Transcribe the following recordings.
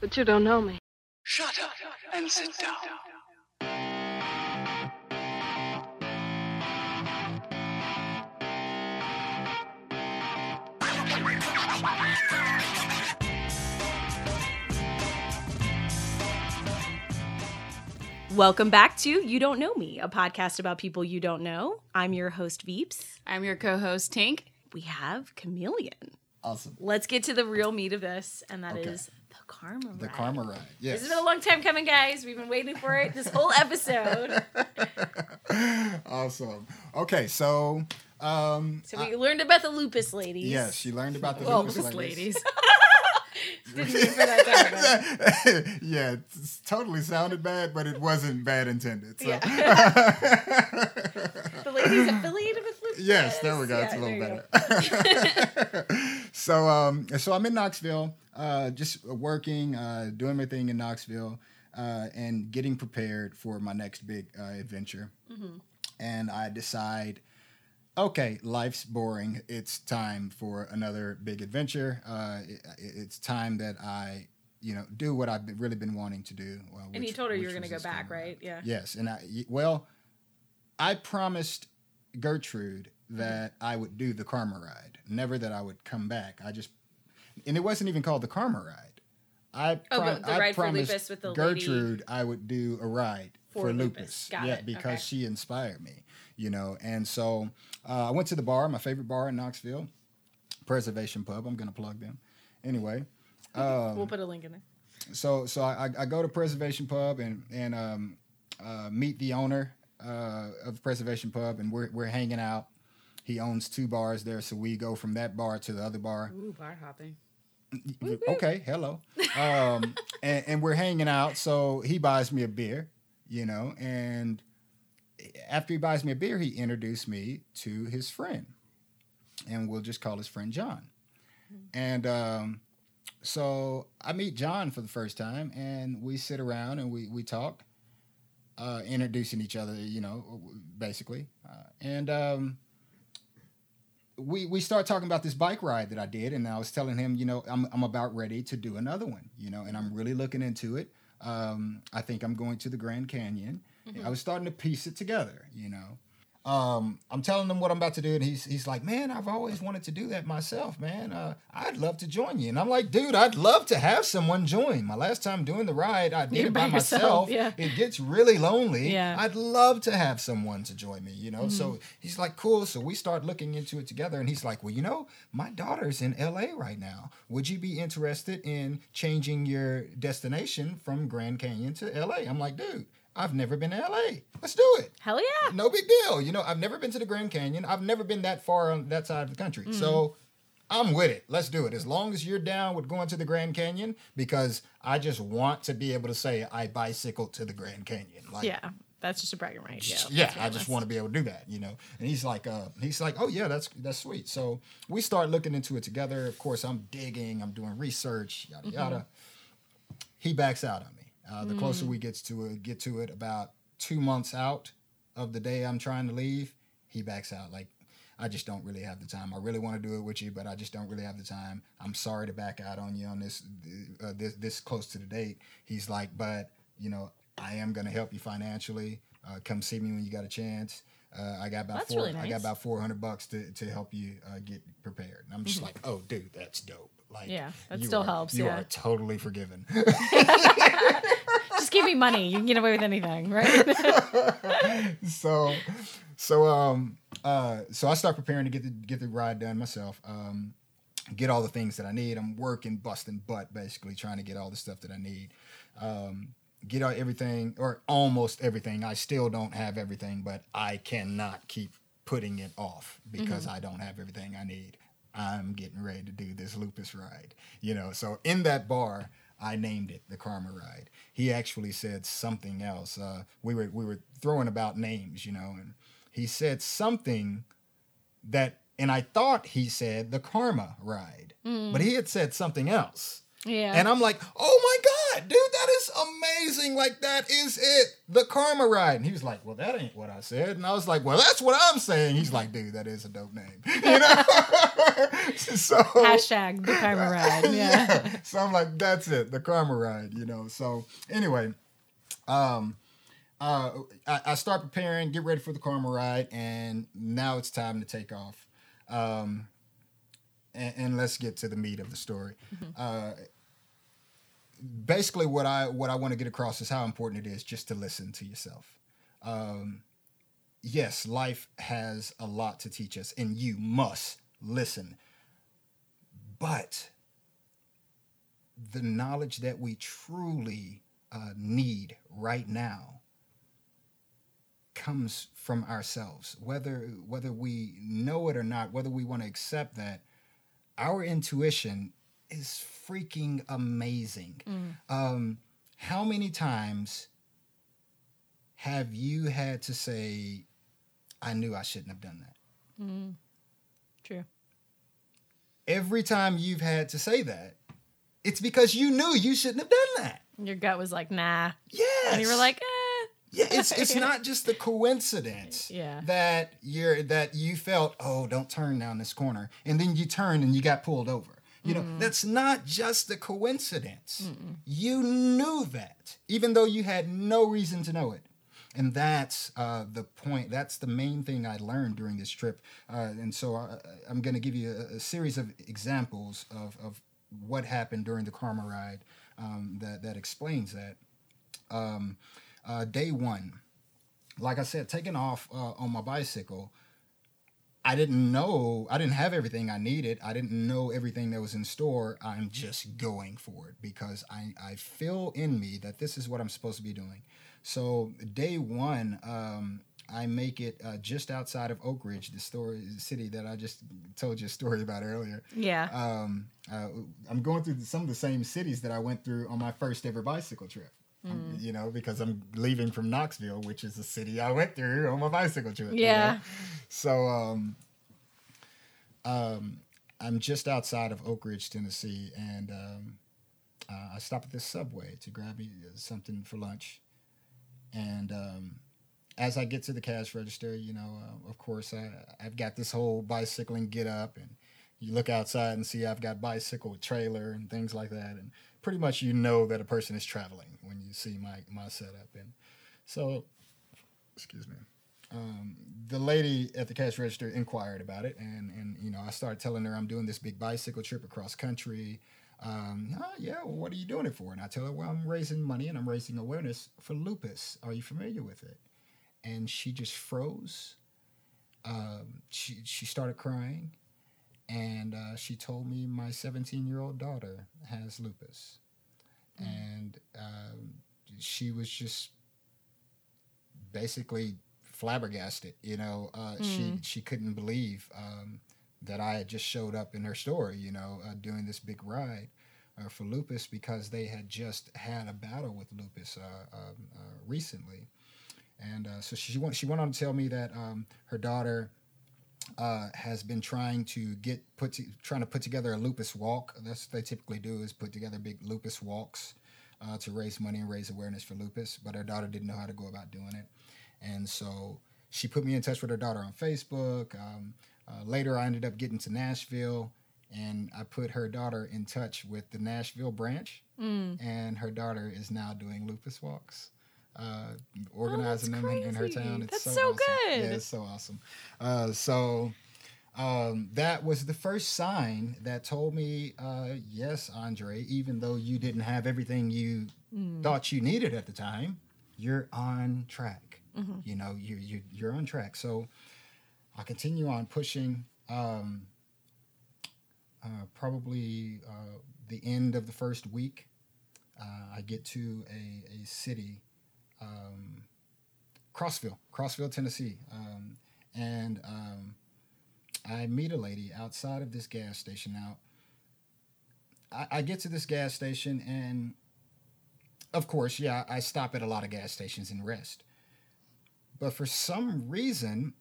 But you don't know me. Shut up and sit down. Welcome back to You Don't Know Me, a podcast about people you don't know. I'm your host, Veeps. I'm your co-host Tink. We have Chameleon. Awesome. Let's get to the real meat of this, and that is Okay. the karma The ride. karma ride. Yes. This has been a long time coming, guys. We've been waiting for it this whole episode. awesome. Okay, so um So we learned about the lupus ladies. yes, she learned about the Well, lupus Lupus ladies. ladies. Didn't mean for that to happen. yeah, it totally sounded bad, but it wasn't bad intended. So. Yeah. The ladies affiliated with lupus. Yes, there we go. Yeah, it's a little better. so um so I'm in Knoxville, uh just working, uh doing my thing in Knoxville, uh and getting prepared for my next big uh, adventure. Mm-hmm. And I decide okay, life's boring. It's time for another big adventure. Uh, it, it's time that I, you know, do what I've been, really been wanting to do. Uh, And you told her you were going to go back, right? Yeah. Yes, and I well, I promised Gertrude that I would do the karma ride. Never that I would come back. I just, and it wasn't even called the karma ride. I Oh, the- the I ride for promised lupus with the lady- Gertrude I would do a ride For for, lupus. yeah, it. because Okay. she inspired me, you know. And so uh, I went to the bar, my favorite bar in Knoxville, Preservation Pub. I'm gonna plug them. Anyway, um, We'll put a link in there. so so I, I go to Preservation Pub and and um, uh, meet the owner uh, of Preservation Pub, and we're we're hanging out. He owns two bars there, so we go from that bar to the other bar. Ooh, bar hopping. Okay, hello. Um, and, and we're hanging out, so he buys me a beer, you know, and after he buys me a beer, he introduced me to his friend, and we'll just call his friend John. And um, so I meet John for the first time, and we sit around and we we talk, uh, introducing each other, you know, basically, uh, and. Um, we we start talking about this bike ride that I did, and I was telling him, you know, I'm I'm about ready to do another one, you know, and I'm really looking into it. Um, I think I'm going to the Grand Canyon. I was starting to piece it together, you know. Um, I'm telling him what I'm about to do, and he's he's like, "Man, I've always wanted to do that myself, man. Uh, I'd love to join you." And I'm like, "Dude, I'd love to have someone join. My last time doing the ride, I did You're it by by myself. yeah. It gets really lonely. Yeah. I'd love to have someone to join me, you know." So he's like, "Cool." So we start looking into it together, and he's like, "Well, you know, my daughter's in L.A. right now. Would you be interested in changing your destination from Grand Canyon to L.A.?" I'm like, "Dude." I've never been to LA. Let's do it Hell yeah. no big deal. You know, I've never been to the Grand Canyon. I've never been that far on that side of the country. Mm. So I'm with it. Let's do it. As long as you're down with going to the Grand Canyon, because I just want to be able to say I bicycled to the Grand Canyon. Like, Yeah. That's just a bragging right. Yeah. yeah, I just want to be able to do that, you know. And he's like, uh, he's like, oh yeah, that's that's sweet. So we start looking into it together. Of course, I'm digging, I'm doing research, yada Mm-hmm. yada. He backs out on me. Uh, the closer Mm. we get to it, get to it, about two months out of the day I'm trying to leave, he backs out. Like, I just don't really have the time. I really want to do it with you, but I just don't really have the time. I'm sorry to back out on you on this, uh, this, this close to the date. He's like, but you know, I am going to help you financially. Uh, come see me when you got a chance. Uh, I got about That's four. really I got about four hundred bucks to, to help you uh, get prepared. And I'm just like, oh, dude, that's dope. Like, Mm-hmm. Yeah, that still are- helps, You yeah. are totally forgiven. Just give me money. You can get away with anything, right? so so um uh so I start preparing to get the get the ride done myself. Um get all the things that I need. I'm working, busting butt, basically trying to get all the stuff that I need. Um get out everything or almost everything. I still don't have everything, but I cannot keep putting it off because I don't have everything I need. I'm getting ready to do this lupus ride. You know, so in that bar, I named it the Karma Ride. He actually said something else. Uh, we were we were throwing about names, you know, and he said something that, and I thought he said the Karma Ride, but he had said something else. Yeah. And I'm like, oh my God, dude, that is amazing. Like, that is it. The karma ride. And he was like, well, that ain't what I said. And I was like, well, that's what I'm saying. He's like, dude, that is a dope name. You know? so Hashtag the karma ride. Yeah. So I'm like, that's it, the karma ride, you know. So anyway, um uh I, I start preparing, get ready for the karma ride, and now it's time to take off. Um and, and let's get to the meat of the story. Uh basically what I what I want to get across is how important it is just to listen to yourself. Um yes, life has a lot to teach us, and you must listen. But the knowledge that we truly uh, need right now comes from ourselves whether whether we know it or not whether we want to accept that our intuition is freaking amazing um, how many times have you had to say i knew i shouldn't have done that True. every time you've had to say that it's because you knew you shouldn't have done that Your gut was like, nah. yes And you were like, eh. Yeah, it's it's not just the coincidence Yeah. that you're that you felt, oh, don't turn down this corner, and then you turn and you got pulled over. You know, that's not just the coincidence. You knew that, even though you had no reason to know it. And that's uh, the point. That's the main thing I learned during this trip. Uh, and so I, I'm going to give you a, a series of examples of, of what happened during the Karma ride um, that, that explains that. Um, uh, day one, like I said, taking off uh, on my bicycle, I didn't know, I didn't have everything I needed. I didn't know everything that was in store. I'm just going for it because I, I feel in me that this is what I'm supposed to be doing. So, day one, um, I make it uh, just outside of Oak Ridge, the story, the city that I just told you a story about earlier. Yeah. Um, uh, I'm going through some of the same cities that I went through on my first ever bicycle trip. Mm. you know, because I'm leaving from Knoxville, which is the city I went through on my bicycle trip. you Yeah. know? So, um, um, I'm just outside of Oak Ridge, Tennessee, and um, uh, I stop at this Subway to grab me uh, something for lunch. And um, as I get to the cash register, you know, uh, of course, I, I've got this whole bicycling get up, and you look outside and see I've got bicycle trailer and things like that, and pretty much you know that a person is traveling when you see my my setup. And so, excuse me. Um, the lady at the cash register inquired about it, and and you know I started telling her I'm doing this big bicycle trip across country. Um, "Ah, yeah, well, what are you doing it for? And I tell her, well, I'm raising money and I'm raising awareness for lupus. Are you familiar with it? And she just froze. Um, she she started crying, and uh, she told me my 17 year old daughter has lupus, and um, she was just basically flabbergasted. You know, uh, she she couldn't believe um, that I had just showed up in her store. You know, uh, doing this big ride uh, for lupus because they had just had a battle with lupus uh, um, uh, recently, and uh, so she went she went on to tell me that um, her daughter. Uh, has been trying to get put to, trying to put together a lupus walk. That's what they typically do is put together big lupus walks uh, to raise money and raise awareness for lupus. But her daughter didn't know how to go about doing it, and so she put me in touch with her daughter on Facebook. Um, uh, later, I ended up getting to Nashville, and I put her daughter in touch with the Nashville branch, and her daughter is now doing lupus walks. Uh, organizing them in, in her town. It's That's so, so awesome. good. Yeah, it's so awesome. Uh, so um, that was the first sign that told me, uh, yes, Andre, even though you didn't have everything you thought you needed at the time, you're on track. You know, you're, you're, you're on track. So I'll continue on pushing. Um, uh, probably uh, the end of the first week, uh, I get to a, a city, um, Crossville, Crossville, Tennessee. Um, and um, I meet a lady outside of this gas station. Now, I, I get to this gas station, and of course, yeah, I stop at a lot of gas stations and rest. But for some reason,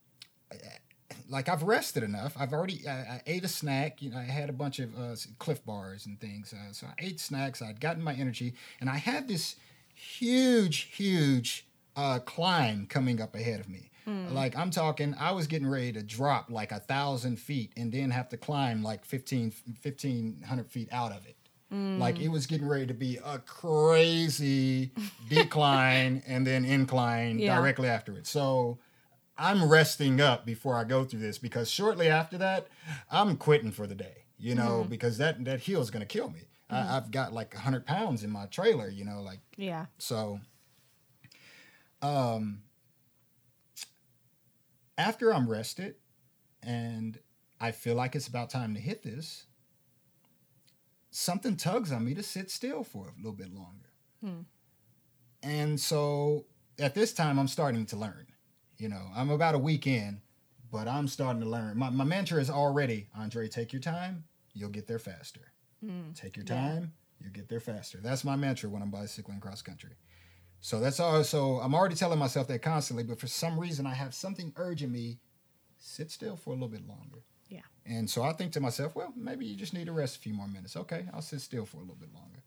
like I've rested enough. I've already I, I ate a snack. You know, I had a bunch of uh, Clif bars and things. Uh, so I ate snacks. I'd gotten my energy, and I had this huge, huge uh, climb coming up ahead of me. Hmm. Like I'm talking, I was getting ready to drop like a thousand feet and then have to climb like 15, 1500 feet out of it. Hmm. Like it was getting ready to be a crazy decline and then incline Yeah. directly after it. So I'm resting up before I go through this because shortly after that, I'm quitting for the day. You know, hmm. because that that hill is gonna kill me. I, I've got like hundred pounds in my trailer. You know, like Yeah. so. Um. After I'm rested, and I feel like it's about time to hit this. Something tugs on me to sit still for a little bit longer. And so at this time, I'm starting to learn. You know, I'm about a week in, but I'm starting to learn. My, my mantra is already, Andre, take your time, you'll get there faster. Take your time, you'll get there faster. That's my mantra when I'm bicycling cross country. So that's all. So I'm already telling myself that constantly, but for some reason, I have something urging me sit still for a little bit longer. Yeah. And so I think to myself, well, maybe you just need to rest a few more minutes. Okay, I'll sit still for a little bit longer.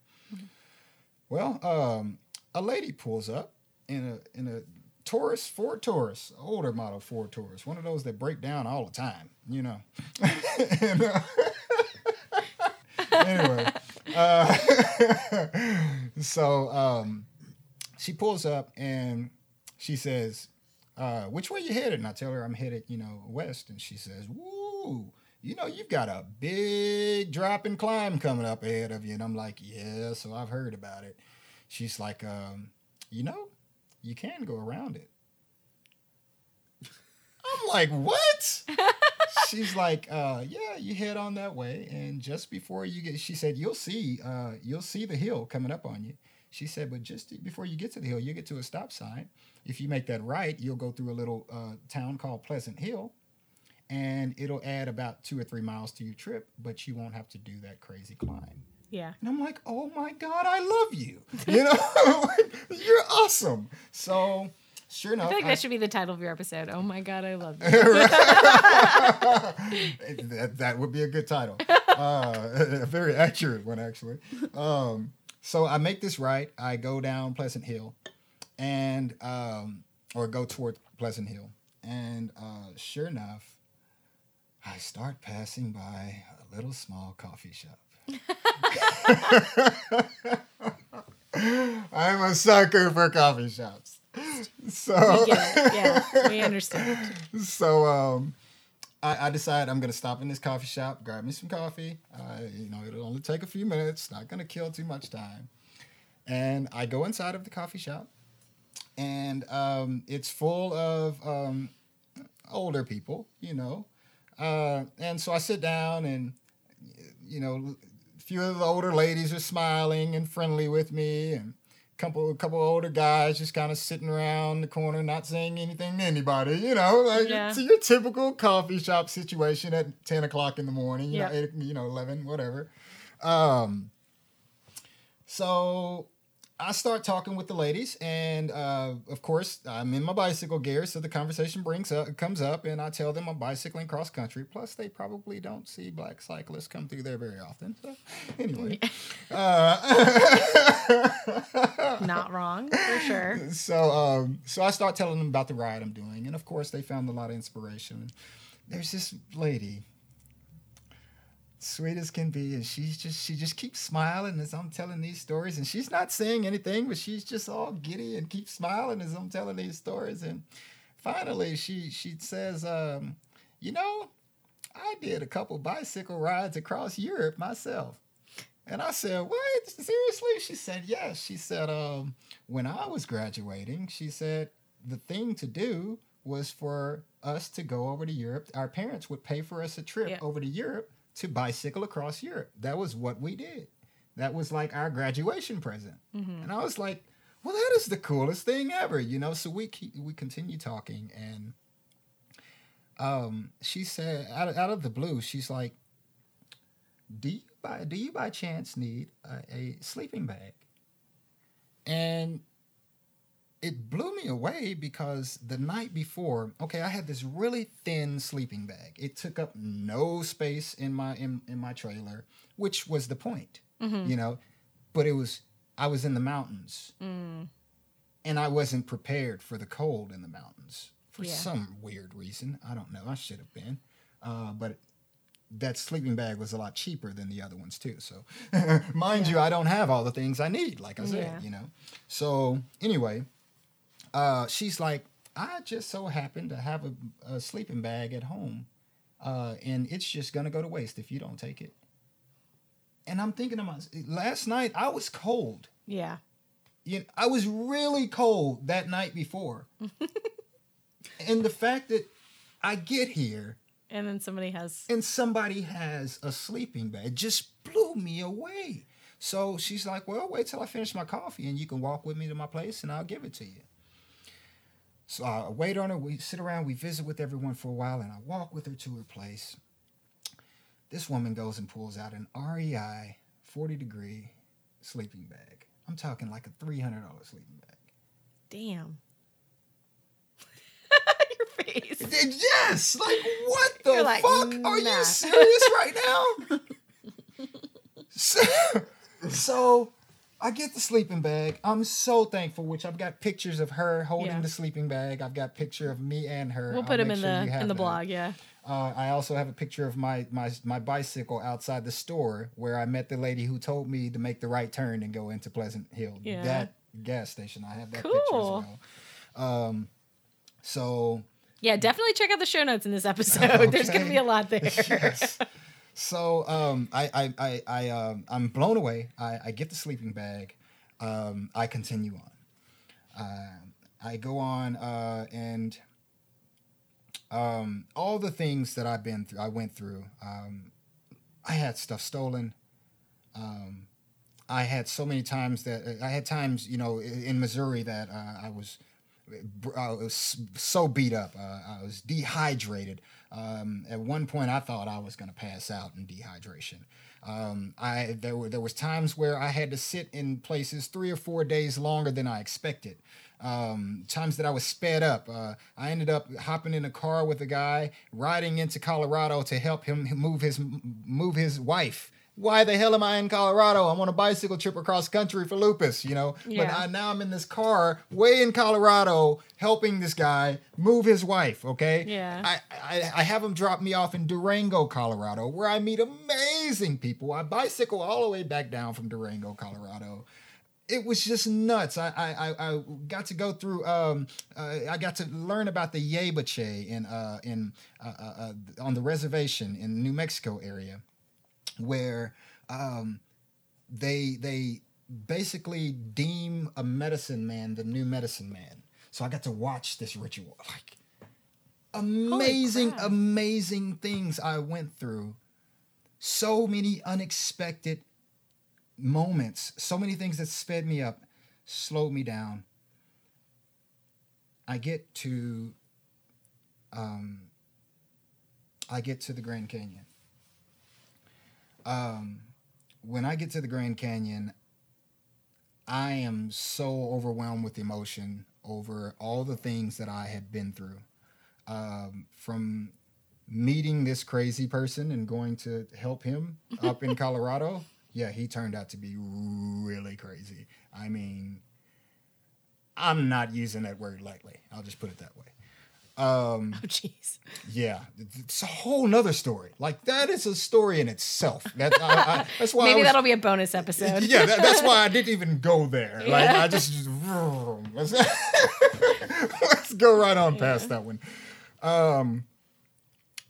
Well, um, a lady pulls up in a in a Taurus, Ford Taurus, older model Ford Taurus, one of those that break down all the time, you know. and, uh, anyway, uh, so um, she pulls up and she says, uh, "Which way you headed?" And I tell her I'm headed, you know, west, and she says, "Woo." You know, you've got a big drop and climb coming up ahead of you. And I'm like, yeah, so I've heard about it. She's like, um, you know, you can go around it. I'm like, what? She's like, uh, yeah, you head on that way, and just before you get, she said, you'll see, uh, you'll see the hill coming up on you. She said, but just before you get to the hill, you get to a stop sign. If you make that right, you'll go through a little uh, town called Pleasant Hill, and it'll add about two or three miles to your trip, but you won't have to do that crazy climb. Yeah. And I'm like, oh my God, I love you. You know, you're awesome. So, sure enough, I feel like I- that should be the title of your episode. Oh my god, I love you. that, that would be a good title. Uh, a very accurate one, actually. Um, so I make this right. I go down Pleasant Hill, and um, or go toward Pleasant Hill, and uh, sure enough, I start passing by a little small coffee shop. I'm a sucker for coffee shops. So We. Yeah, we understand. so um, I, I decide I'm gonna stop in this coffee shop, grab me some coffee. Uh, you know, it'll only take a few minutes, not gonna kill too much time. And I go inside of the coffee shop, and um, it's full of um, older people, you know. Uh, and so I sit down, and you know, a few of the older ladies are smiling and friendly with me, and couple a couple older guys just kind of sitting around the corner, not saying anything to anybody. You know, like Yeah. it's your typical coffee shop situation at ten o'clock in the morning. You Yeah. know, eight, you know, eleven, whatever. Um, so I start talking with the ladies, and uh, of course, I'm in my bicycle gear, so the conversation brings up comes up, and I tell them I'm bicycling cross country. Plus, they probably don't see black cyclists come through there very often. So, anyway, uh, Not wrong, for sure. so um, so I start telling them about the ride I'm doing, and of course, they found a lot of inspiration. There's this lady, sweet as can be, and she's just she just keeps smiling as I'm telling these stories, and she's not saying anything, but she's just all giddy and keeps smiling as I'm telling these stories. And finally, she she says, um, "You know, I did a couple bicycle rides across Europe myself." And I said, What? Seriously? She said, Yes. She said, um, When I was graduating, she said, the thing to do was for us to go over to Europe. Our parents would pay for us a trip Yeah. over to Europe to bicycle across Europe. That was what we did. That was like our graduation present. And I was like, well, that is the coolest thing ever, you know. So we keep, we continue talking, and um, she said, out of, out of the blue, she's like, "Do you by do you by chance need a, a sleeping bag?" And it blew me away because the night before, okay, I had this really thin sleeping bag. It took up no space in my in, in my trailer, which was the point, you know. But it was I was in the mountains, and I wasn't prepared for the cold in the mountains for Yeah. some weird reason. I don't know. I should have been, uh, but that sleeping bag was a lot cheaper than the other ones too. So, mind you, I don't have all the things I need, like I said, Yeah. you know. So anyway, uh, she's like, I just so happen to have a, a sleeping bag at home, uh, and it's just gonna go to waste if you don't take it. And I'm thinking to myself, last night I was cold. Yeah. You know, I was really cold that night before, and the fact that I get here And then somebody has. and somebody has a sleeping bag just blew me away. So she's like, "Well, wait till I finish my coffee, and you can walk with me to my place, and I'll give it to you." So I wait on her. We sit around, we visit with everyone for a while, and I walk with her to her place. This woman goes and pulls out an REI 40 degree sleeping bag. I'm talking like a $300 sleeping bag. Damn. Your face. Yes, like what the like, fuck? Are you serious right now? so, so I get the sleeping bag. I'm so thankful. Which I've got pictures of her holding Yeah. the sleeping bag. I've got picture of me and her. We'll I'll put them in sure the in the that. blog. Yeah. Uh, I also have a picture of my, my my bicycle outside the store where I met the lady who told me to make the right turn and go into Pleasant Hill. Yeah. That gas station. I have that picture Cool. as well. Um, so Yeah. Definitely check out the show notes in this episode. There's going to be a lot there. yes. So um, I I I, I um, I'm blown away. I, I get the sleeping bag. Um, I continue on. Um I go on uh, and um, all the things that I've been through. I went through. Um, I had stuff stolen. Um, I had so many times that I had times, you know, in in Missouri that uh, I was I was so beat up. Uh, I was dehydrated. Um, at one point, I thought I was going to pass out in dehydration. Um, I there were there was times where I had to sit in places three or four days longer than I expected. Um, times that I was sped up. Uh, I ended up hopping in a car with a guy riding into Colorado to help him move his move his wife. Why the hell am I in Colorado? I'm on a bicycle trip across country for lupus, you know. But I, now I'm in this car way in Colorado helping this guy move his wife. Okay. Yeah. I, I I have him drop me off in Durango, Colorado, where I meet amazing people. I bicycle all the way back down from Durango, Colorado. It was just nuts. I I, I, I got to go through. Um, uh, I got to learn about the Yebache in uh, in uh, uh, uh, on the reservation in New Mexico area, where um, they they basically deem a medicine man the new medicine man. So I got to watch this ritual. Like amazing, amazing things I went through. So many unexpected moments, so many things that sped me up, slowed me down. I get to um I get to the Grand Canyon. Um when I get to the Grand Canyon, I am so overwhelmed with emotion over all the things that I have been through. Um, from meeting this crazy person and going to help him up in Colorado. Yeah, he turned out to be really crazy. I mean, I'm not using that word lightly. I'll just put it that way. Um, Oh, jeez. yeah, it's a whole nother story. Like that is a story in itself. That I, I, that's why Maybe was- that'll be a bonus episode. yeah, that, that's why I didn't even go there. Like I just, just let's, let's go right on past that one. Um,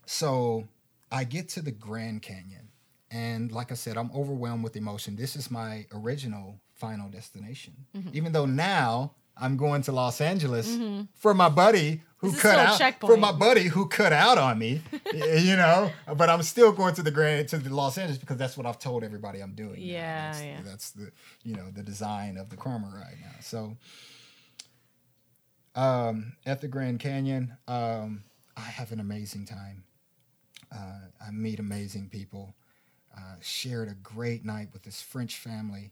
so I get to the Grand Canyon, and like I said, I'm overwhelmed with emotion. This is my original final destination, Mm-hmm. even though now I'm going to Los Angeles for my buddy who cut out for my buddy who cut out on me, you know. But I'm still going to the Grand to the Los Angeles because that's what I've told everybody I'm doing. Yeah, that's, yeah. that's the you know the design of the Karma right now. So um, at the Grand Canyon, um, I have an amazing time. Uh, I meet amazing people. Uh, shared a great night with this French family.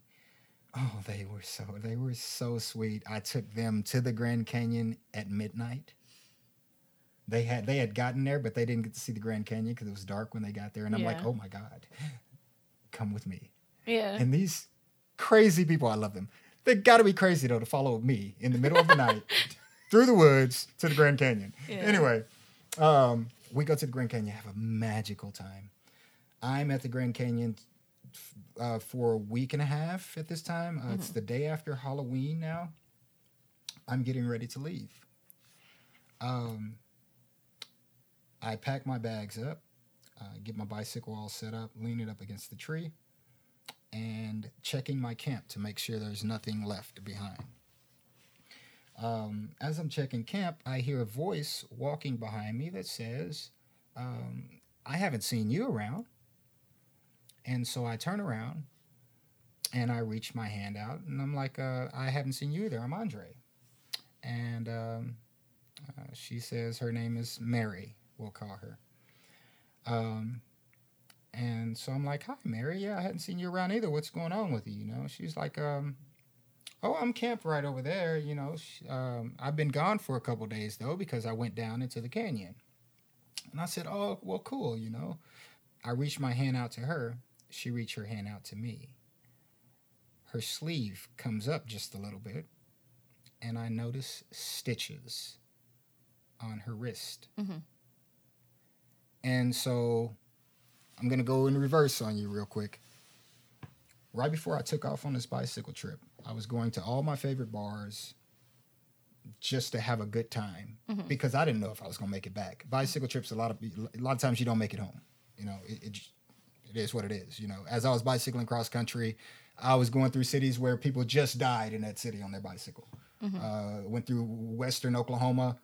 Oh, they were so they were so sweet. I took them to the Grand Canyon at midnight. They had they had gotten there, but they didn't get to see the Grand Canyon because it was dark when they got there. And I'm like, oh my god, come with me. Yeah. And these crazy people, I love them. They got to be crazy though to follow me in the middle of the night through the woods to the Grand Canyon. Yeah. Anyway, um, we go to the Grand Canyon, have a magical time. I'm at the Grand Canyon uh, for a week and a half at this time. Uh, It's the day after Halloween now. I'm getting ready to leave. Um, I pack my bags up, uh, get my bicycle all set up, lean it up against the tree, and checking my camp to make sure there's nothing left behind. Um, as I'm checking camp, I hear a voice walking behind me that says, um, I haven't seen you around. And so I turn around and I reach my hand out and I'm like, uh, I haven't seen you either. I'm Andre. And um, uh, she says her name is Mary, we'll call her. Um, and so I'm like, Hi, Mary. Yeah, I hadn't seen you around either. What's going on with you? You know, she's like, um, Oh, I'm camped right over there. You know, sh- um, I've been gone for a couple days though because I went down into the canyon. And I said, Oh, well, cool. You know, I reached my hand out to her. She reached her hand out to me. Her sleeve comes up just a little bit, and I notice stitches on her wrist. Mhm. And so I'm going to go in reverse on you real quick. Right before I took off on this bicycle trip, I was going to all my favorite bars just to have a good time because I didn't know if I was going to make it back. Bicycle trips, a lot of a lot of times you don't make it home. You know, it, it it is what it is. You know, as I was bicycling cross country, I was going through cities where people just died in that city on their bicycle. Uh, went through Western Oklahoma.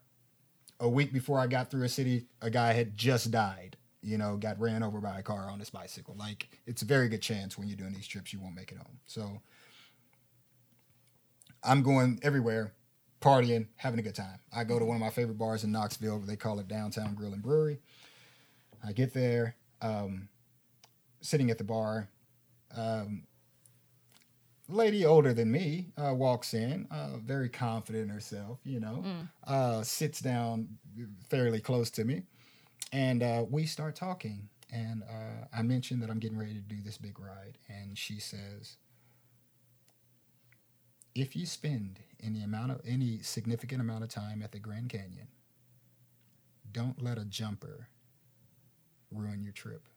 A week before I got through a city, a guy had just died. You know, got ran over by a car on his bicycle. Like it's a very good chance when you're doing these trips you won't make it home. So I'm going everywhere, partying, having a good time. I go to one of my favorite bars in Knoxville. They call it Downtown Grill and Brewery. I get there, um, sitting at the bar. Um, lady older than me uh, walks in, uh, very confident in herself, you know, uh, sits down fairly close to me, and uh, we start talking. And uh, I mentioned that I'm getting ready to do this big ride, and she says, "If you spend any amount of any significant amount of time at the Grand Canyon, don't let a jumper ruin your trip."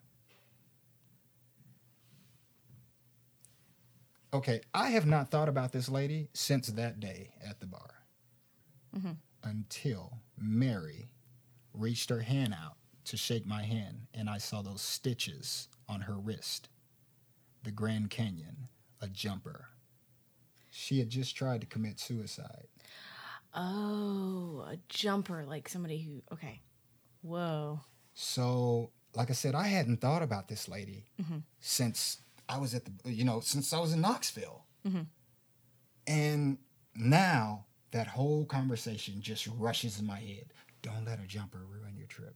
Okay, I have not thought about this lady since that day at the bar. Mm-hmm. Until Mary reached her hand out to shake my hand, and I saw those stitches on her wrist. The Grand Canyon, a jumper. She had just tried to commit suicide. Oh, a jumper, like somebody who. Okay. Whoa. So, like I said, I hadn't thought about this lady mm-hmm. since I was at the, you know, since I was in Knoxville. And now that whole conversation just rushes in my head. Don't let a jumper ruin your trip.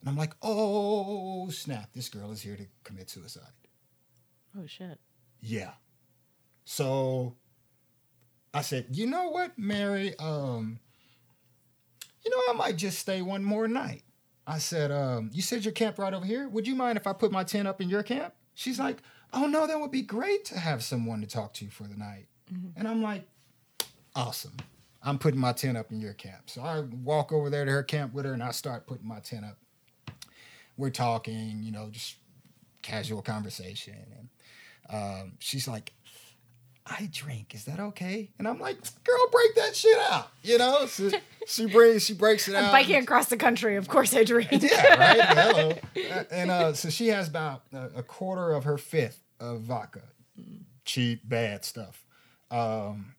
And I'm like, oh, snap, this girl is here to commit suicide. Oh, shit. Yeah. So I said, you know what, Mary? Um, you know, I might just stay one more night. I said, um, you said your camp right over here. Would you mind if I put my tent up in your camp? She's like, oh no, that would be great to have someone to talk to for the night. And I'm like, awesome. I'm putting my tent up in your camp. So I walk over there to her camp with her and I start putting my tent up. We're talking, you know, just casual conversation. And um, she's like, I drink. Is that okay? And I'm like, girl, break that shit out. You know, so she brings, she breaks it out. I'm out. biking across the country. Of course I drink. Yeah, right. Hello. And uh, so she has about a, a quarter of her fifth of vodka, cheap, bad stuff. Um,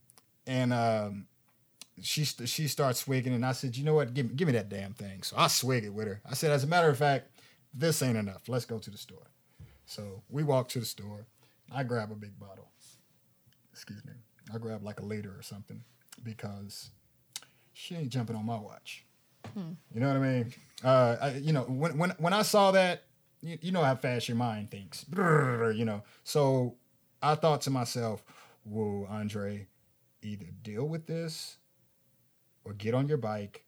and um, she she starts swigging, and I said, you know what? Give me give me that damn thing. So I swig it with her. I said, as a matter of fact, this ain't enough. Let's go to the store. So we walk to the store. I grab a big bottle. Excuse me. I grab like a liter or something because she ain't jumping on my watch. Hmm. You know what I mean? Uh, I, you know, when when when I saw that, you, you know how fast your mind thinks. Brrr, You know, so I thought to myself, whoa, Andre, either deal with this or get on your bike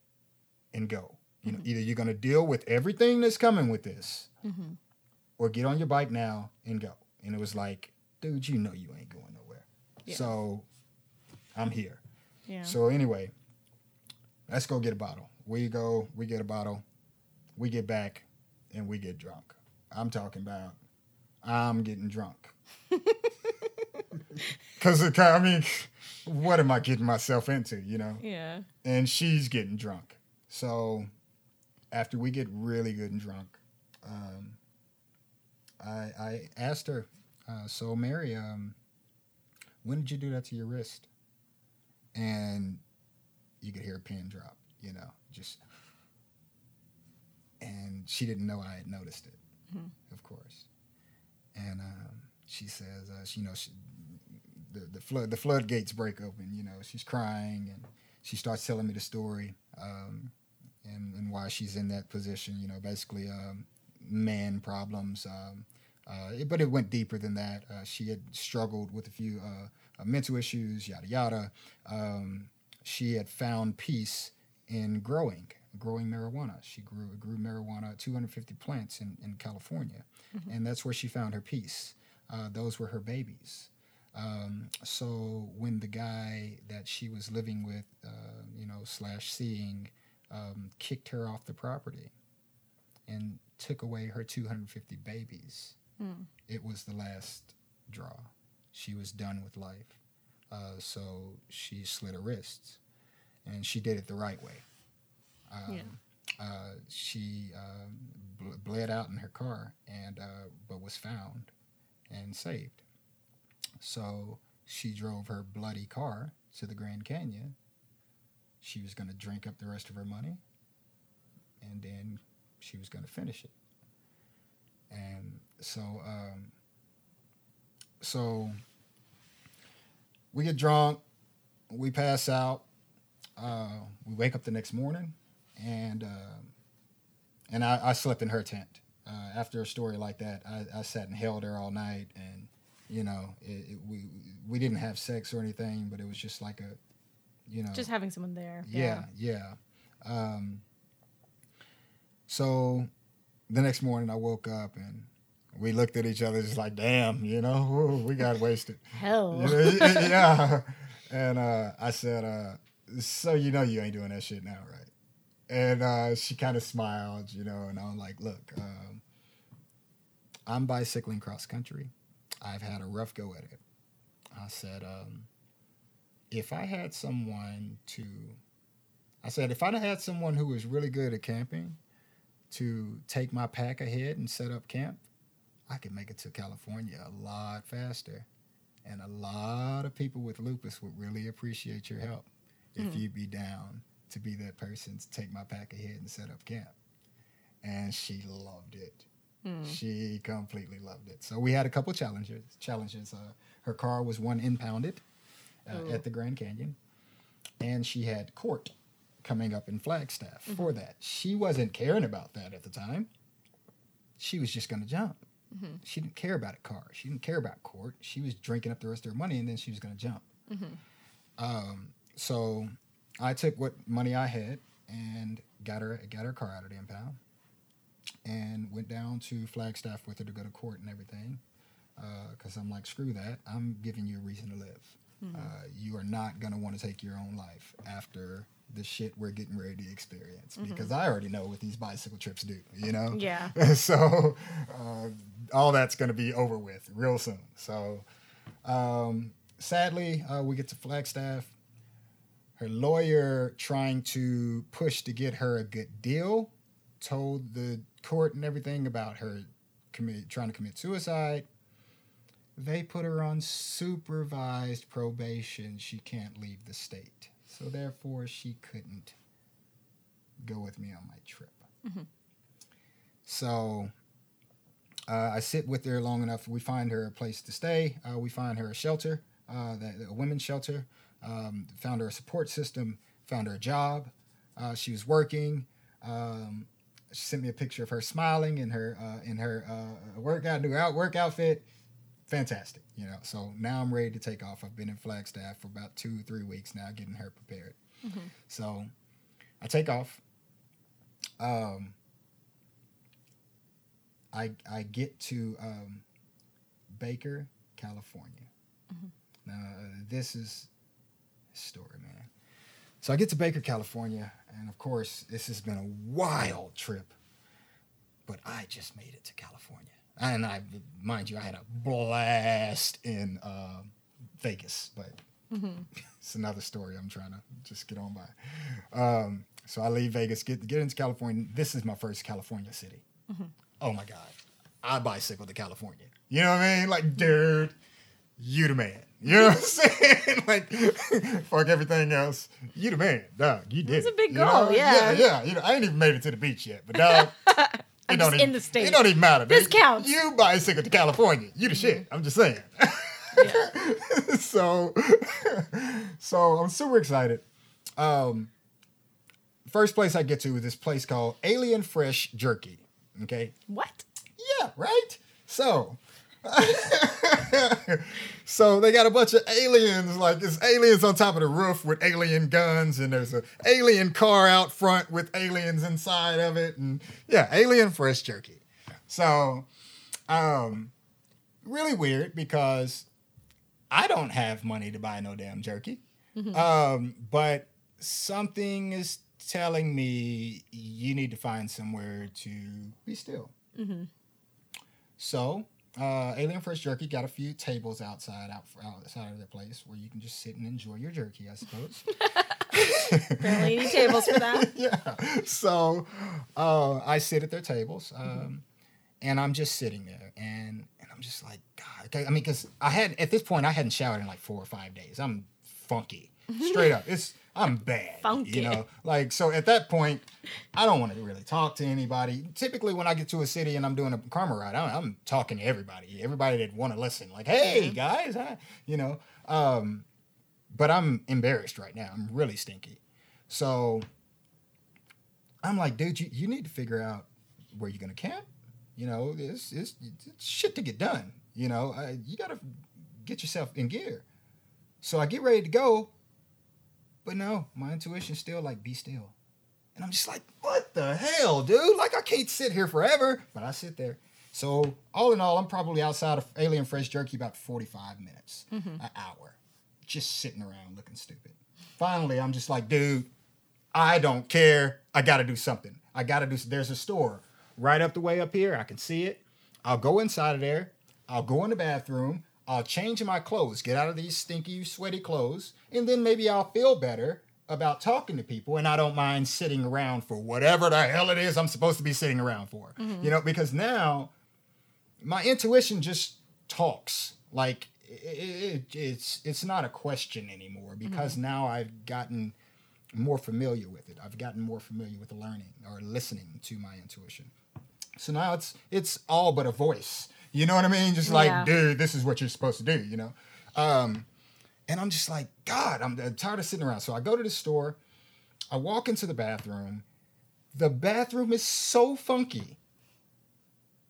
and go. You know, mm-hmm. either you're going to deal with everything that's coming with this mm-hmm. or get on your bike now and go. And it was like, dude, you know you ain't going nowhere. Yeah. So I'm here. Yeah. So anyway, let's go get a bottle. We go, we get a bottle, we get back, and we get drunk. I'm talking about, I'm getting drunk. Cause it, I mean, what am I getting myself into, you know? yeah. And she's getting drunk. So after we get really good and drunk, um, I, I asked her, uh, so Mary, um, when did you do that to your wrist? And you could hear a pin drop, you know, just. And she didn't know I had noticed it, of course. And um, she says, uh, she, you know, she, the, the flood the floodgates break open. You know, she's crying and she starts telling me the story um, and and why she's in that position. You know, basically um, man problems. Um, uh, it- but it went deeper than that. Uh, she had struggled with a few uh, uh, mental issues, yada yada. Um, she had found peace in growing, growing marijuana. She grew grew marijuana, 250 plants in, in California, and that's where she found her peace. Uh, those were her babies. Um, so when the guy that she was living with, uh, you know, slash seeing, um, kicked her off the property and took away her 250 babies, it was the last draw. She was done with life. Uh, so she slit her wrists, and she did it the right way. Um, Yeah. uh, she um, ble- bled out in her car, and uh, but was found and saved. So she drove her bloody car to the Grand Canyon. She was going to drink up the rest of her money, and then she was going to finish it. And so, um, so we get drunk, we pass out, uh, we wake up the next morning, and uh, and I, I slept in her tent. Uh, after a story like that, I, I sat and held her all night, and you know, it, it, we we didn't have sex or anything, but it was just like a, you know, Just having someone there. yeah, yeah. Um, so the next morning, I woke up and we looked at each other, just like, damn, you know, woo, we got wasted. Hell. yeah, yeah. And uh, I said, uh, so you know you ain't doing that shit now, right? And uh, she kind of smiled, you know, and I'm like, look, um, I'm bicycling cross country. I've had a rough go at it. I said, um, if I had someone to, I said, if I'd had someone who was really good at camping to take my pack ahead and set up camp, I could make it to California a lot faster. And a lot of people with lupus would really appreciate your help if you'd be down to be that person to take my pack ahead and set up camp. And she loved it. She completely loved it. So we had a couple challenges. Challenges. Uh, her car was one impounded uh, at the Grand Canyon, and she had court coming up in Flagstaff for that. She wasn't caring about that at the time. She was just going to jump. She didn't care about a car. She didn't care about court. She was drinking up the rest of her money, and then she was going to jump. Um, so I took what money I had and got her got her car out of the impound, and went down to Flagstaff with her to go to court and everything. Because I'm like, screw that. I'm giving you a reason to live. Uh, you are not going to want to take your own life after the shit we're getting ready to experience. Because I already know what these bicycle trips do, you know? Yeah. so uh, all that's going to be over with real soon. So um, sadly, uh, we get to Flagstaff. Her lawyer, trying to push to get her a good deal, told the court and everything about her commit, trying to commit suicide. They put her on supervised probation. She can't leave the state. So therefore, she couldn't go with me on my trip. So uh, I sit with her long enough. We find her a place to stay. Uh, we find her a shelter, uh, that, a women's shelter. Um, found her a support system. Found her a job. Uh, she was working. Um, she sent me a picture of her smiling in her uh, in her uh, workout new out work outfit. Fantastic, you know. So now I'm ready to take off. I've been in Flagstaff for about two, three weeks now, getting her prepared. So I take off. Um, I I get to um, Baker, California. Now this is a story, man. So I get to Baker, California, and of course this has been a wild trip. But I just made it to California, and I, mind you, I had a blast in uh, Vegas, but it's another story. I'm trying to just get on by. Um, so I leave Vegas, get get into California. This is my first California city. Oh my god, I bicycle to California. You know what I mean? Like, dude, you the man. You know what I'm saying? like, fuck everything else. You the man, dog. You did. It's a big you know? goal, yeah. yeah, yeah. You know, I ain't even made it to the beach yet, but dog. I'm just even, in the state. It don't even matter. This baby. counts. You bicycle to California. You the shit. I'm just saying. so, so I'm super excited. Um, first place I get to is this place called Alien Fresh Jerky. Okay. What? Yeah, right? So So they got a bunch of aliens, like it's aliens on top of the roof with alien guns, and there's an alien car out front with aliens inside of it, and yeah, alien fresh jerky. So, um, really weird because I don't have money to buy no damn jerky. Um, but something is telling me you need to find somewhere to be still. So, uh, Alien Fresh Jerky got a few tables outside out outside of the place where you can just sit and enjoy your jerky, I suppose. Apparently, you need tables for that. yeah. So uh, I sit at their tables, um, and I'm just sitting there, and and I'm just like, God. I mean, because I had at this point I hadn't showered in like four or five days. I'm funky, straight up. It's I'm bad. Funky. You know, like so at that point, I don't want to really talk to anybody. Typically, when I get to a city and I'm doing a karma ride, I'm, I'm talking to everybody, everybody that want to listen. Like, hey guys, huh? you know. Um, but I'm embarrassed right now. I'm really stinky. So I'm like, dude, you, you need to figure out where you're gonna camp. You know, it's, it's, it's shit to get done. You know, I, you gotta get yourself in gear. So I get ready to go, but no, my intuition's still like, be still. And I'm just like, what the hell, dude? Like, I can't sit here forever, but I sit there. So, all in all, I'm probably outside of Alien Fresh Jerky about 45 minutes, mm-hmm. an hour, just sitting around looking stupid. Finally, I'm just like, dude, I don't care. I got to do something. I got to do. There's a store right up the way up here. I can see it. I'll go inside of there. I'll go in the bathroom. I'll change my clothes, get out of these stinky, sweaty clothes, and then maybe I'll feel better about talking to people, and I don't mind sitting around for whatever the hell it is I'm supposed to be sitting around for. Mm-hmm. You know, because now my intuition just talks like it, it, it's it's not a question anymore because mm-hmm. now I've gotten more familiar with it. I've gotten more familiar with learning or listening to my intuition. So now it's it's all but a voice. You know what I mean? Just like, Yeah. dude, this is what you're supposed to do. You know, um, and I'm just like, God, I'm, I'm tired of sitting around. So I go to the store. I walk into the bathroom. The bathroom is so funky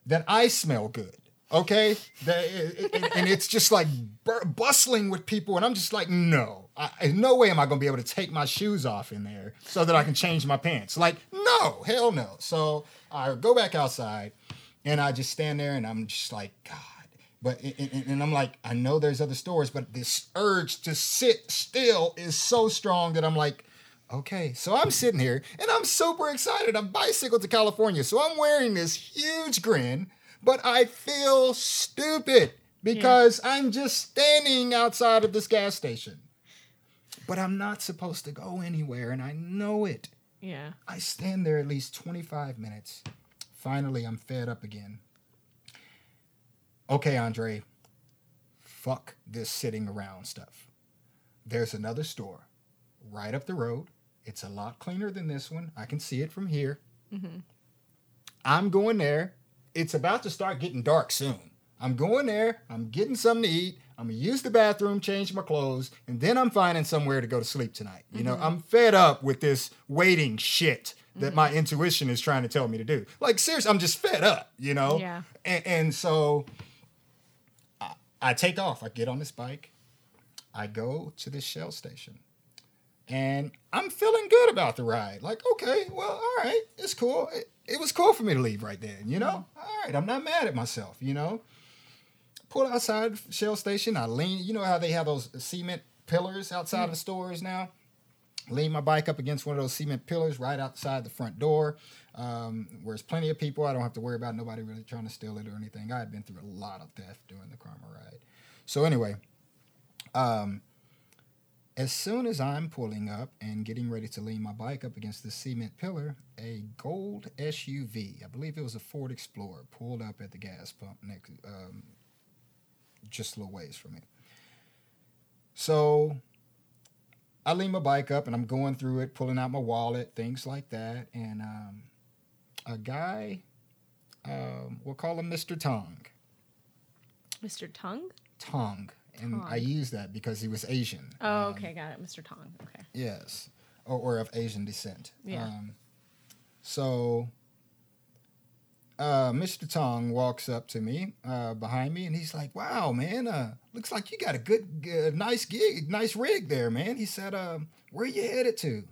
that I smell good. Okay, The- and- and it's just like bur- bustling with people, and I'm just like, no, I, in no way am I gonna be able to take my shoes off in there so that I can change my pants. Like, no, hell no. So I go back outside, and I just stand there, and I'm just like, God. But and, and- I'm like, I know there's other stores, but this urge to sit still is so strong that I'm like, Okay, so I'm sitting here and I'm super excited. I'm bicycled to California, so I'm wearing this huge grin, but I feel stupid because I'm just standing outside of this gas station. But I'm not supposed to go anywhere, and I know it. Yeah. I stand there at least 25 minutes. Finally, I'm fed up again. Okay, Andre, fuck this sitting around stuff. There's another store right up the road. It's a lot cleaner than this one. I can see it from here. Mm-hmm. I'm going there. It's about to start getting dark soon. I'm going there. I'm getting something to eat. I'm gonna use the bathroom, change my clothes, and then I'm finding somewhere to go to sleep tonight. You know, mm-hmm. I'm fed up with this waiting shit that mm-hmm. my intuition is trying to tell me to do. Like seriously, I'm just fed up. You know. Yeah. And, and so I take off. I get on this bike. I go to this Shell station. And I'm feeling good about the ride. Like, okay, well, all right, it's cool. It, it was cool for me to leave right then, you know? Mm-hmm. All right, I'm not mad at myself, you know? Pull outside Shell station. I lean, you know how they have those cement pillars outside of the stores now? Lean my bike up against one of those cement pillars right outside the front door, um, where there's plenty of people. I don't have to worry about nobody really trying to steal it or anything. I had been through a lot of theft during the Karma ride. So, anyway, um, as soon as I'm pulling up and getting ready to lean my bike up against the cement pillar, a gold SUV, I believe it was a Ford Explorer, pulled up at the gas pump next, um, just a little ways from me. So I lean my bike up and I'm going through it, pulling out my wallet, things like that. And um, a guy, um, we'll call him Mr. Tong. Mr. Tongue? Tong. And I Tong. use that because he was Asian. Oh, Um, okay, got it. Mr. Tong. Okay. Yes, or, or of Asian descent. Yeah. Um, so, uh, Mr. Tong walks up to me uh, behind me, and he's like, "Wow, man, uh, looks like you got a good, good, nice gig, nice rig there, man." He said, uh, "Where you headed to?"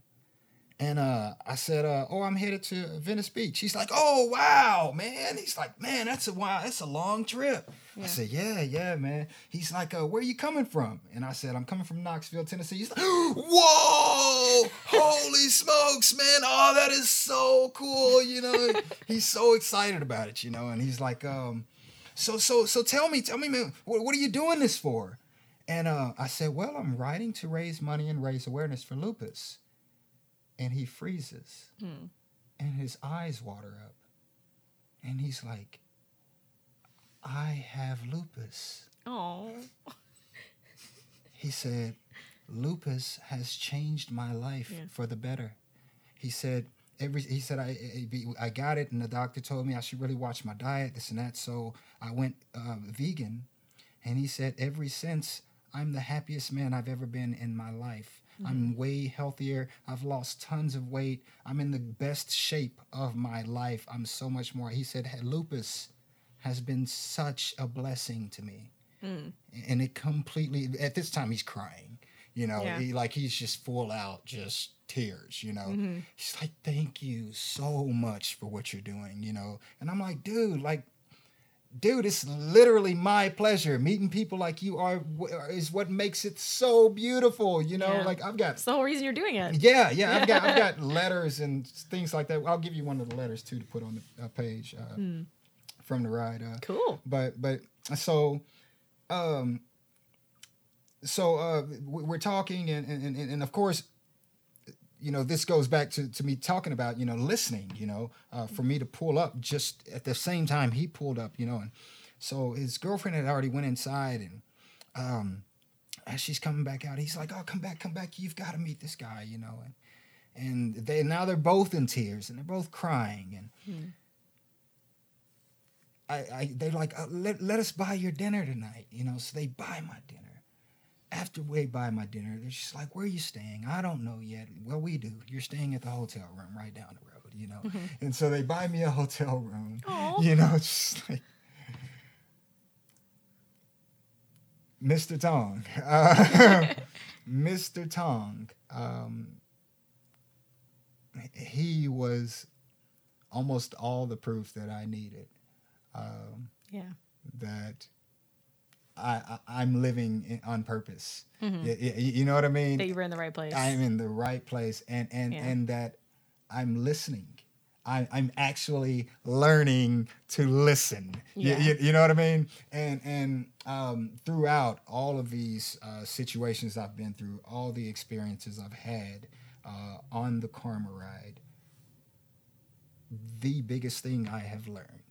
And uh, I said, uh, "Oh, I'm headed to Venice Beach." He's like, "Oh, wow, man!" He's like, "Man, that's a wow, that's a long trip." I said, "Yeah, yeah, man." He's like, uh, "Where are you coming from?" And I said, "I'm coming from Knoxville, Tennessee." He's like, "Whoa, holy smokes, man! Oh, that is so cool!" You know, he's so excited about it, you know, and he's like, um, "So, so, so, tell me, tell me, man, what, what are you doing this for?" And uh, I said, "Well, I'm writing to raise money and raise awareness for lupus." And he freezes, Hmm. and his eyes water up, and he's like, "I have lupus." Oh. He said, "Lupus has changed my life Yeah. for the better." He said, "Every he said I, I got it, and the doctor told me I should really watch my diet, this and that. So I went uh, vegan, and he said, ever since I'm the happiest man I've ever been in my life. I'm way healthier. I've lost tons of weight. I'm in the best shape of my life. I'm so much more." He said, "Lupus has been such a blessing to me." and it completely at this time he's crying you know Yeah. he like he's just full out just tears you know he's like thank you so much for what you're doing you know and i'm like dude like dude it's literally my pleasure meeting people like you are is what makes it so beautiful you know Yeah. like i've got It's the whole reason you're doing it. yeah, yeah, I've got I've got letters and things like that. I'll give you one of the letters too to put on the uh, page uh, from the ride. Uh, Cool. but but so um so uh we- we're talking and and, and, and of course you know this goes back to, to me talking about you know listening you know uh, for me to pull up just at the same time he pulled up you know and so his girlfriend had already went inside and um as she's coming back out he's like oh come back come back you've got to meet this guy you know and and they now they're both in tears and they're both crying and I, I they're like, uh, let, let us buy your dinner tonight, you know. So they buy my dinner. After they buy my dinner, they're just like, where are you staying? I don't know yet. Well, we do. You're staying at the hotel room right down the road, you know. And so they buy me a hotel room, Aw. you know, just like. Mr. Tong, uh, Mr. Tong, um, he was almost all the proof that I needed um, Yeah. that I, I I'm living in, on purpose. Mhm. Y- y- you know what I mean? That you were in the right place. I'm in the right place, and and Yeah. and that I'm listening. I, I'm actually learning to listen. Yeah. y- you know what I mean? And and um, throughout all of these uh, situations I've been through, all the experiences I've had uh, on the Karma ride, the biggest thing I have learned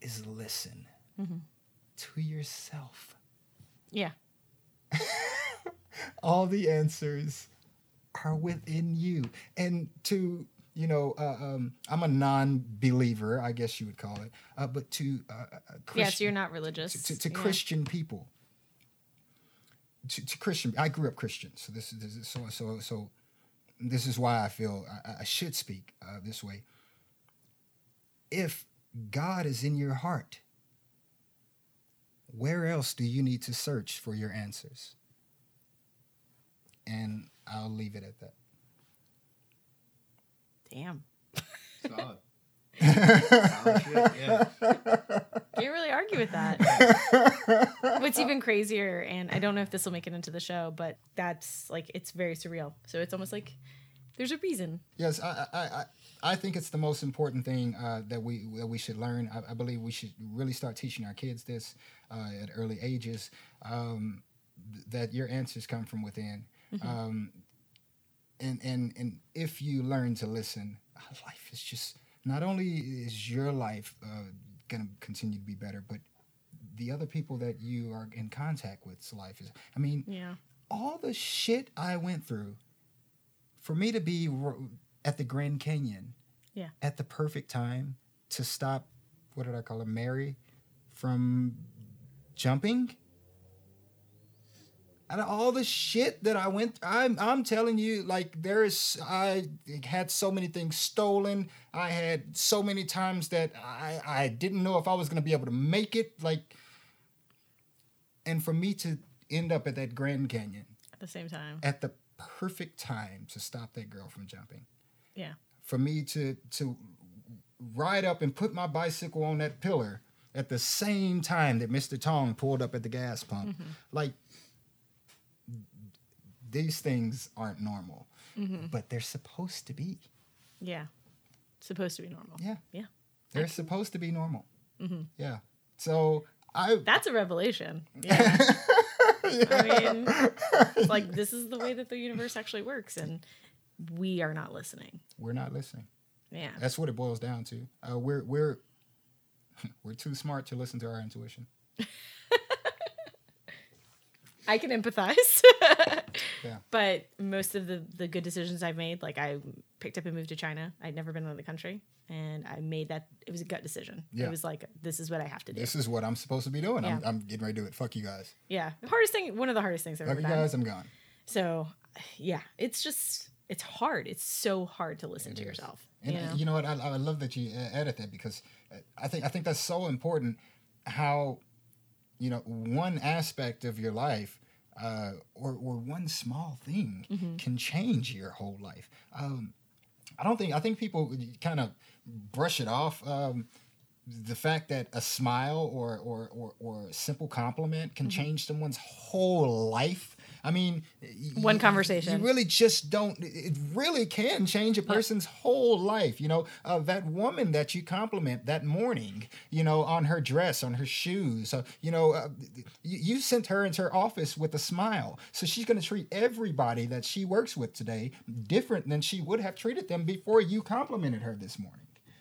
is listen Mhm. to yourself. Yeah. all the answers are within you and to you know uh, um, i'm a non-believer i guess you would call it uh, but to uh, uh, Christian, yeah, so you're not religious. to, to Yeah. christian people to, to christian i grew up christian so this is, this is so so so this is why i feel i, I should speak uh, this way if god is in your heart where else do you need to search for your answers? And I'll leave it at that. Damn. Solid. Solid shit, yeah. Can't really argue with that. What's even crazier, and I don't know if this will make it into the show, but that's like it's very surreal. So it's almost like there's a reason. Yes, I, I, I, I think it's the most important thing uh, that we that we should learn. I, I believe we should really start teaching our kids this uh, at early ages. Um, th- that your answers come from within, um, and and and if you learn to listen, uh, life is just not only is your life uh, going to continue to be better, but the other people that you are in contact with's life is. I mean, Yeah. all the shit I went through for me to be at the Grand Canyon Yeah. at the perfect time to stop what did I call her Mary from jumping out of all the shit that I went I'm I'm telling you like there's I had so many things stolen I had so many times that I I didn't know if I was going to be able to make it like and for me to end up at that Grand Canyon At the same time. at the perfect time to stop that girl from jumping. Yeah. For me to to ride up and put my bicycle on that pillar at the same time that Mr. Tong pulled up at the gas pump. Mm-hmm. Like these things aren't normal, mm-hmm. but they're supposed to be. Yeah. Supposed to be normal. Yeah, Yeah. they're supposed to be normal. Mm-hmm. Yeah. So I That's a revelation. Yeah. I mean, like this is the way that the universe actually works, and we are not listening. we're not listening. Yeah. That's what it boils down to. Uh, we're we're we're too smart to listen to our intuition. I can empathize. Yeah. But most of the the good decisions I've made, like I picked up and moved to China. I'd never been out of the country, and I made that. It was a gut decision. Yeah. It was like this is what I have to do. This is what I'm supposed to be doing. I'm, Yeah. I'm getting ready to do it. Fuck you guys. yeah. The hardest thing, one of the hardest things I've Fuck ever you done. guys. I'm gone. So, yeah, it's just it's hard. It's so hard to listen It to is. yourself. And you uh, know? you know what? I, I love that you uh, added that because uh, I think I think that's so important. How you know one aspect of your life. Uh, or, or one small thing Mm-hmm. can change your whole life. Um, I don't think I think people kind of brush it off. Um, the fact that a smile or or or, or a simple compliment Mm-hmm. can change someone's whole life. I mean, One y- conversation. You really just don't. It really can change a person's whole life. You know, uh, that woman that you compliment that morning. You know, on her dress, on her shoes. Uh, you know, uh, you, you sent her into her office with a smile, so she's going to treat everybody that she works with today different than she would have treated them before you complimented her this morning.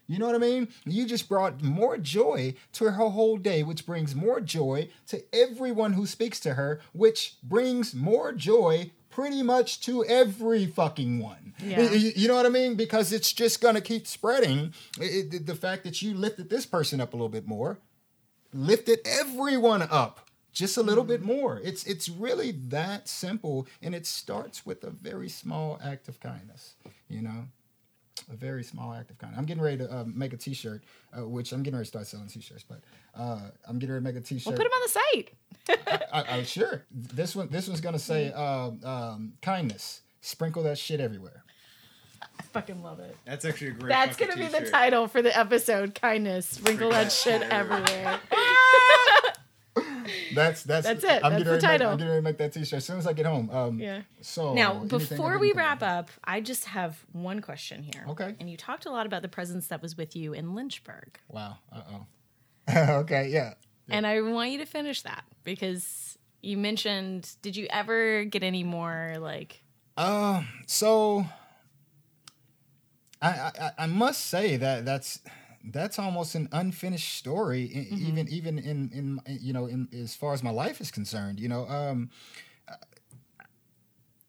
You know what I mean? You just brought more joy to her whole day, which brings more joy to everyone who speaks to her, which brings more joy pretty much to every fucking one. Yeah. You know what I mean? Because it's just going to keep spreading. It- the fact that you lifted this person up a little bit more lifted everyone up just a little mm-hmm. bit more. It's it's really that simple, and it starts with a very small act of kindness. You know, a very small act of kindness. I'm getting ready to uh, make a T-shirt, uh, which I'm getting ready to start selling T-shirts, but uh, I'm getting ready to make a T-shirt. We'll put them on the site. I, I, sure. This one this one's gonna say um, um, kindness. Sprinkle that shit everywhere. I fucking love it. That's actually a great. That's gonna be the t-shirt. title for the episode. Kindness. Sprinkle that shit shit everywhere. That's that's That's it. I'm That's getting the ready to make- title. I'm getting ready to make that T-shirt as soon as I get home. Um, Yeah. So Now, before we wrap on? up, I just have one question here. Okay. And you talked a lot about the presence that was with you in Lynchburg. Wow. Uh oh. okay. Yeah. And I want you to finish that because you mentioned, did you ever get any more like, Uh, so I, I I must say that that's that's almost an unfinished story, e- even even in in you know in as far as my life is concerned. You know, um,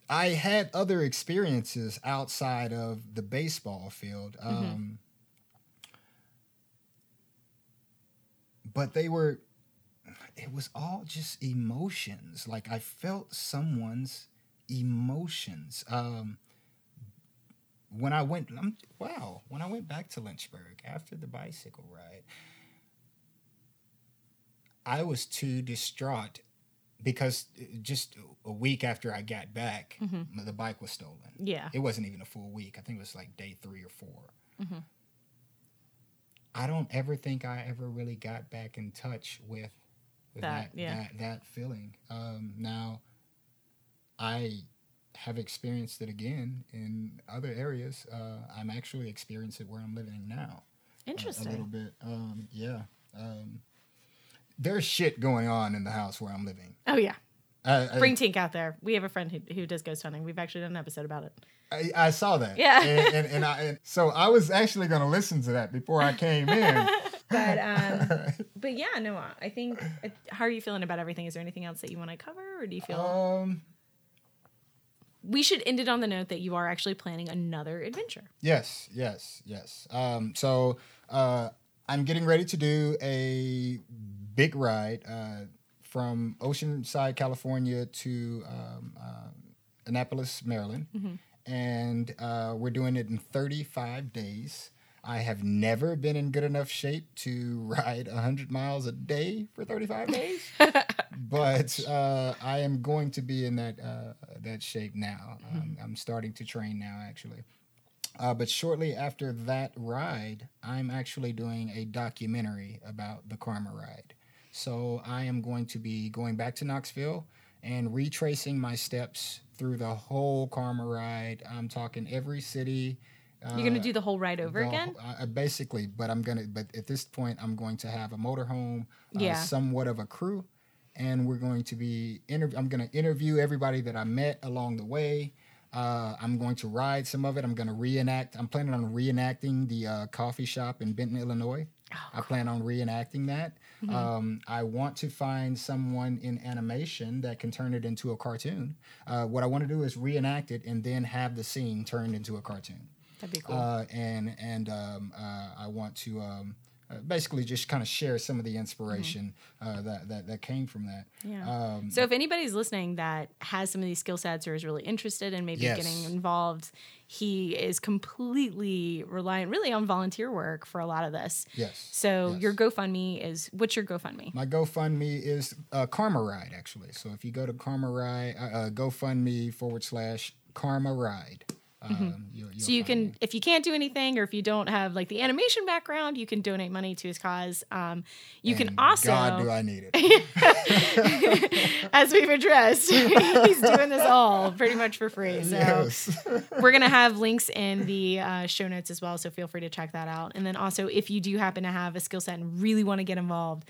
I had other experiences outside of the baseball field. Um, But they were, it was all just emotions. Like I felt someone's emotions. Um, when I went, um, wow, when I went back to Lynchburg after the bicycle ride, I was too distraught because just a week after I got back, Mm-hmm. the bike was stolen. Yeah. It wasn't even a full week. I think it was like day three or 4 Mm-hmm. I don't ever think I ever really got back in touch with, with That, that, yeah. that that feeling. Um, now, I have experienced it again in other areas. Uh, I'm actually experiencing it where I'm living now. uh, Interesting. A little bit. Um, yeah. Um, there's shit going on in the house where I'm living. Oh yeah. I, I- Bring Tink out there. We have a friend who, who does ghost hunting. We've actually done an episode about it. I, I saw that. Yeah. And, and, and, I, and so I was actually going to listen to that before I came in. But um, but yeah, no, I think. uh, How are you feeling about everything? Is there anything else that you want to cover, or do you feel um, we should end it on the note that you are actually planning another adventure? yes, yes, yes. Um, so uh, I'm getting ready to do a big ride uh, from Oceanside, California to um, uh, Annapolis, Maryland. And uh, we're doing it in 35 days. I have never been in good enough shape to ride 100 miles a day for 35 days. but uh, I am going to be in that uh, that shape now. Um, I'm starting to train now, actually. Uh, but shortly after that ride, I'm actually doing a documentary about the Karma ride. So I am going to be going back to Knoxville and retracing my steps through the whole Karma ride. I'm talking every city. You're gonna do the whole ride over the- again? uh, basically, but I'm gonna. But at this point, I'm going to have a motorhome, uh, Yeah. somewhat of a crew, and we're going to be. Inter- I'm going to interview everybody that I met along the way. Uh, I'm going to ride some of it. I'm going to reenact. I'm planning on reenacting the uh, coffee shop in Benton, Illinois. Oh, I plan on reenacting that. Mm-hmm. Um, I want to find someone in animation that can turn it into a cartoon. Uh, what I want to do is reenact it and then have the scene turned into a cartoon That'd be cool. uh, and and um, uh, I want to um, uh, basically just kind of share some of the inspiration uh, that, that that came from that. Mm-hmm. yeah. Um, So if anybody's listening that has some of these skill sets or is really interested in maybe Yes. getting involved, he is completely reliant really on volunteer work for a lot of this. yes. So yes. your GoFundMe is what's your GoFundMe? my GoFundMe is uh, Karma Ride actually. So if you go to Karma Ride, uh, uh, GoFundMe forward slash Karma Ride. Um, you'll, you'll Mm-hmm. So you can, me. if you can't do anything, or if you don't have like the animation background, you can donate money to his cause. Um, you can also, God, do I need it? as we've addressed, he's doing this all pretty much for free. So yes. we're gonna have links in the uh, show notes as well. So feel free to check that out. And then also, if you do happen to have a skill set and really want to get involved,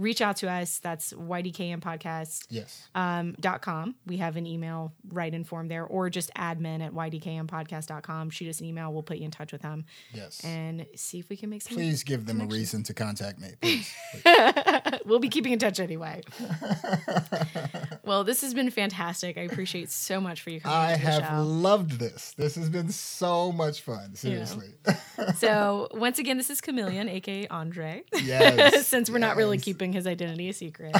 reach out to us. That's ydkm podcast yes. um, dot com. We have an email right in form there, or just admin at ydkmpodcast.com. Shoot us an email. We'll put you in touch with them Yes. and see if we can make some. Please give them a reason to contact me. Please. please. we'll be keeping in touch anyway. well, this has been fantastic. I appreciate so much for you coming. I have loved this. This has been so much fun. Seriously. So once again, this is Chameleon, aka Andre. Yes, Since we're not really yes. Keeping his identity a secret.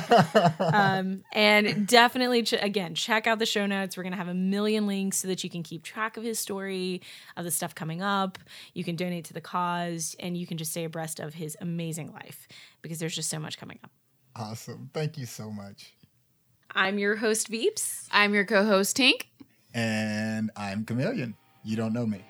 um, and definitely, ch- again, check out the show notes. We're gonna have a million links so that you can keep track of his story, of the stuff coming up. You can donate to the cause, and you can just stay abreast of his amazing life because there's just so much coming up. Awesome. Thank you so much. I'm your host, Veeps. I'm your co host, Tink. And I'm Chameleon. You don't know me.